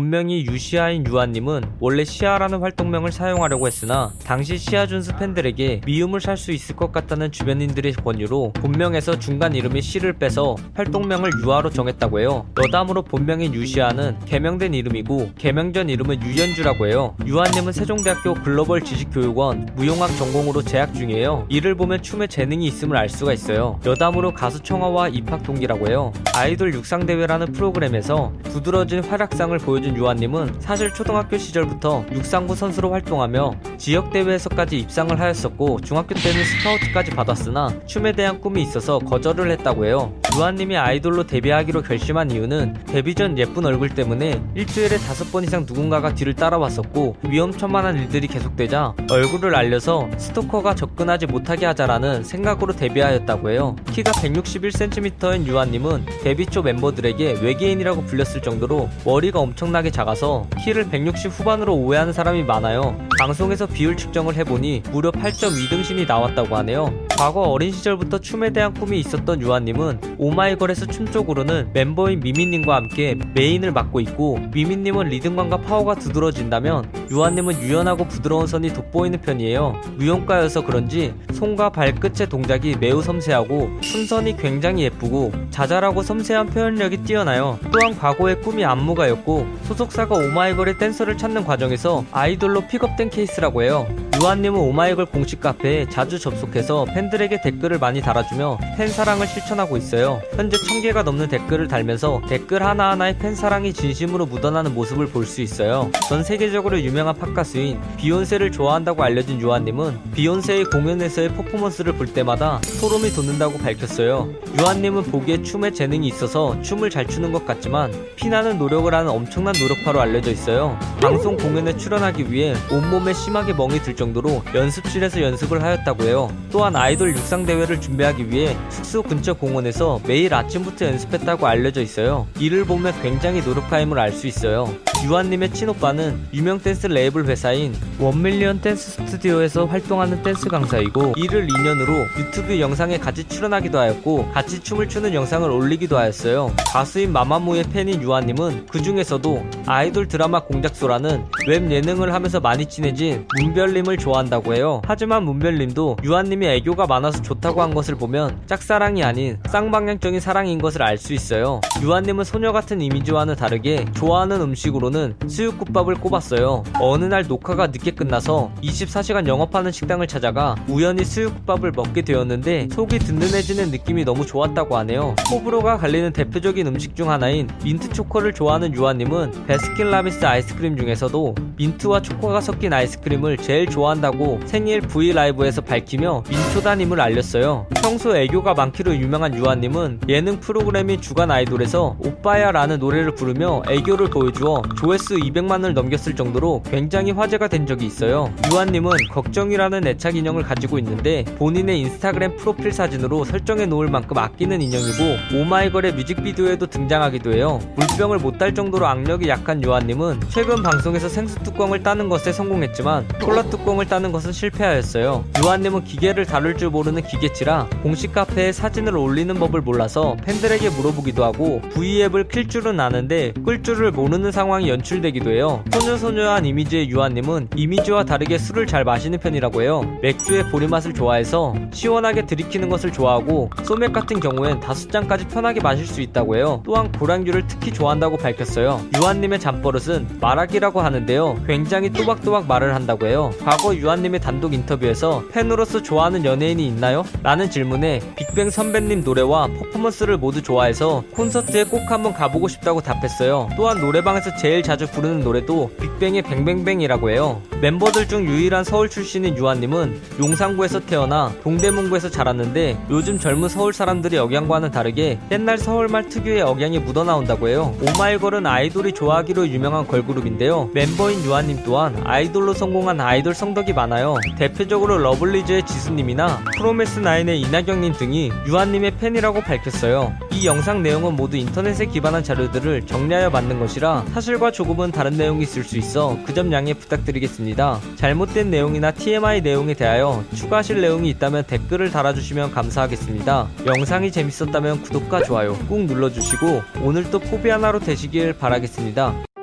본명이 유시아인 유아님은 원래 시아라는 활동명을 사용하려고 했으나 당시 시아준스 팬들에게 미움을 살 수 있을 것 같다는 주변인들의 권유로 본명에서 중간 이름의 시를 빼서 활동명을 유아로 정했다고 해요. 여담으로 본명인 유시아는 개명된 이름이고 개명 전 이름은 유연주라고 해요. 유아님은 세종대학교 글로벌 지식교육원 무용학 전공으로 재학 중이에요. 이를 보면 춤에 재능이 있음을 알 수가 있어요. 여담으로 가수 청아와 입학 동기라고 해요. 아이돌 육상대회라는 프로그램에서 두드러진 활약상을 보여 준 유아님은 사실 초등학교 시절부터 육상부 선수로 활동하며 지역대회에서까지 입상을 하였었고 중학교 때는 스카우트까지 받았으나 춤에 대한 꿈이 있어서 거절을 했다고 해요. 유아님이 아이돌로 데뷔하기로 결심한 이유는 데뷔 전 예쁜 얼굴 때문에 일주일에 다섯 번 이상 누군가가 뒤를 따라왔었고 위험천만한 일들이 계속되자 얼굴을 알려서 스토커가 접근하지 못하게 하자라는 생각으로 데뷔하였다고 해요. 키가 161cm인 유아님은 데뷔 초 멤버들에게 외계인이라고 불렸을 정도로 머리가 엄청나게 작아서 키를 160 후반으로 오해하는 사람이 많아요. 방송에서 비율 측정을 해보니 무려 8.2등신이 나왔다고 하네요. 과거 어린 시절부터 춤에 대한 꿈이 있었던 유아님은 오마이걸에서 춤 쪽으로는 멤버인 미미님과 함께 메인을 맡고 있고 미미님은 리듬감과 파워가 두드러진다면 유아님은 유연하고 부드러운 선이 돋보이는 편이에요. 무용가여서 그런지 손과 발끝의 동작이 매우 섬세하고 춤선이 굉장히 예쁘고 자잘하고 섬세한 표현력이 뛰어나요. 또한 과거의 꿈이 안무가였고 소속사가 오마이걸의 댄서를 찾는 과정에서 아이돌로 픽업된 케이스라고 해요. 유아님은 오마이걸 공식 카페에 자주 접속해서 팬들에게 댓글을 많이 달아주며 팬 사랑을 실천하고 있어요. 현재 1000개가 넘는 댓글을 달면서 댓글 하나하나에 팬 사랑이 진심으로 묻어나는 모습을 볼 수 있어요. 전 세계적으로 유명한 팝 가수인 비욘세를 좋아한다고 알려진 유아님은 비욘세의 공연에서의 퍼포먼스를 볼 때마다 소름이 돋는다고 밝혔어요. 유아님은 보기에 춤에 재능이 있어서 춤을 잘 추는 것 같지만 피나는 노력을 하는 엄청난 노력파로 알려져 있어요. 방송 공연에 출연하기 위해 온몸에 심하게 멍이 들 정도 로 연습실에서 연습을 하였다고 해요. 또한 아이돌 육상 대회를 준비하기 위해 숙소 근처 공원에서 매일 아침부터 연습했다고 알려져 있어요. 이를 보면 굉장히 노력파임을 알 수 있어요. 유아님의 친오빠는 유명 댄스 레이블 회사인 원밀리언 댄스 스튜디오에서 활동하는 댄스 강사이고 이를 인연으로 유튜브 영상에 같이 출연하기도 하였고 같이 춤을 추는 영상을 올리기도 하였어요. 가수인 마마무의 팬인 유아님은 그 중에서도 아이돌 드라마 공작소라는 웹 예능을 하면서 많이 친해진 문별님을 좋아한다고 해요. 하지만 문별님도 유아님이 애교가 많아서 좋다고 한 것을 보면 짝사랑이 아닌 쌍방향적인 사랑인 것을 알 수 있어요. 유아님은 소녀 같은 이미지와는 다르게 좋아하는 음식으로는 수육국밥을 꼽았어요. 어느 날 녹화가 늦게 끝나서 24시간 영업하는 식당을 찾아가 우연히 수육국밥을 먹게 되었는데 속이 든든해지는 느낌이 너무 좋았다고 하네요. 호불호가 갈리는 대표적인 음식 중 하나인 민트 초코를 좋아하는 유아님은 베스킨라빈스 아이스크림 중에서도 민트와 초코가 섞인 아이스크림을 제일 좋아한다고 생일 V 라이브에서 밝히며 민초단임을 알렸어요. 평소 애교가 많기로 유명한 유아님은 예능 프로그램인 주간 아이돌에서 오빠야라는 노래를 부르며 애교를 보여주어 조회수 200만을 넘겼을 정도로 굉장히 화제가 된 적이 있어요. 유아님은 걱정이라는 애착 인형을 가지고 있는데 본인의 인스타그램 프로필 사진으로 설정해 놓을 만큼 아끼는 인형이고 오마이걸의 뮤직비디오에도 등장하기도 해요. 물병을 못딸 정도로 악력이 약한 유아님은 최근 방송에서 생수 뚜껑을 따는 것에 성공했지만 콜라 뚜껑을 따는 것은 실패하였어요. 유아님은 기계를 다룰 줄 모르는 기계치라 공식 카페에 사진을 올리는 법을 몰라서 팬들에게 물어보기도 하고 V앱을 킬 줄은 아는데 끌 줄을 모르는 상황이 연출되기도 해요. 소녀소녀한 이미지의 유아님은 이미지와 다르게 술을 잘 마시는 편이라고 해요. 맥주의 보리맛을 좋아해서 시원하게 들이키는 것을 좋아하고 소맥 같은 경우엔 다섯 잔까지 편하게 마실 수 있다고 해요. 또한 고량주를 특히 좋아한다고 밝혔어요. 유아님의 잠버릇은 말하기라고 하는데 요. 굉장히 또박또박 말을 한다고 해요. 과거 유아님의 단독 인터뷰에서 팬으로서 좋아하는 연예인이 있나요? 라는 질문에 빅뱅 선배님 노래와 퍼포먼스를 모두 좋아해서 콘서트에 꼭 한번 가보고 싶다고 답했어요. 또한 노래방에서 제일 자주 부르는 노래도 빅뱅의 뱅뱅뱅이라고 해요. 멤버들 중 유일한 서울 출신인 유아님은 용산구에서 태어나 동대문구에서 자랐는데 요즘 젊은 서울 사람들의 억양과는 다르게 옛날 서울말 특유의 억양이 묻어나온다고 해요. 오마이걸은 아이돌이 좋아하기로 유명한 걸그룹인데요. 멤버인 유아님 또한 아이돌로 성공한 아이돌 성덕이 많아요. 대표적으로 러블리즈의 지수님이나 프로메스9의 이나경님 등이 유한님의 팬이라고 밝혔어요. 이 영상 내용은 모두 인터넷에 기반한 자료들을 정리하여 만든 것이라 사실과 조금은 다른 내용이 있을 수 있어 그 점 양해 부탁드리겠습니다. 잘못된 내용이나 TMI 내용에 대하여 추가하실 내용이 있다면 댓글을 달아주시면 감사하겠습니다. 영상이 재밌었다면 구독과 좋아요 꾹 눌러주시고 오늘도 포비 하나로 되시길 바라겠습니다.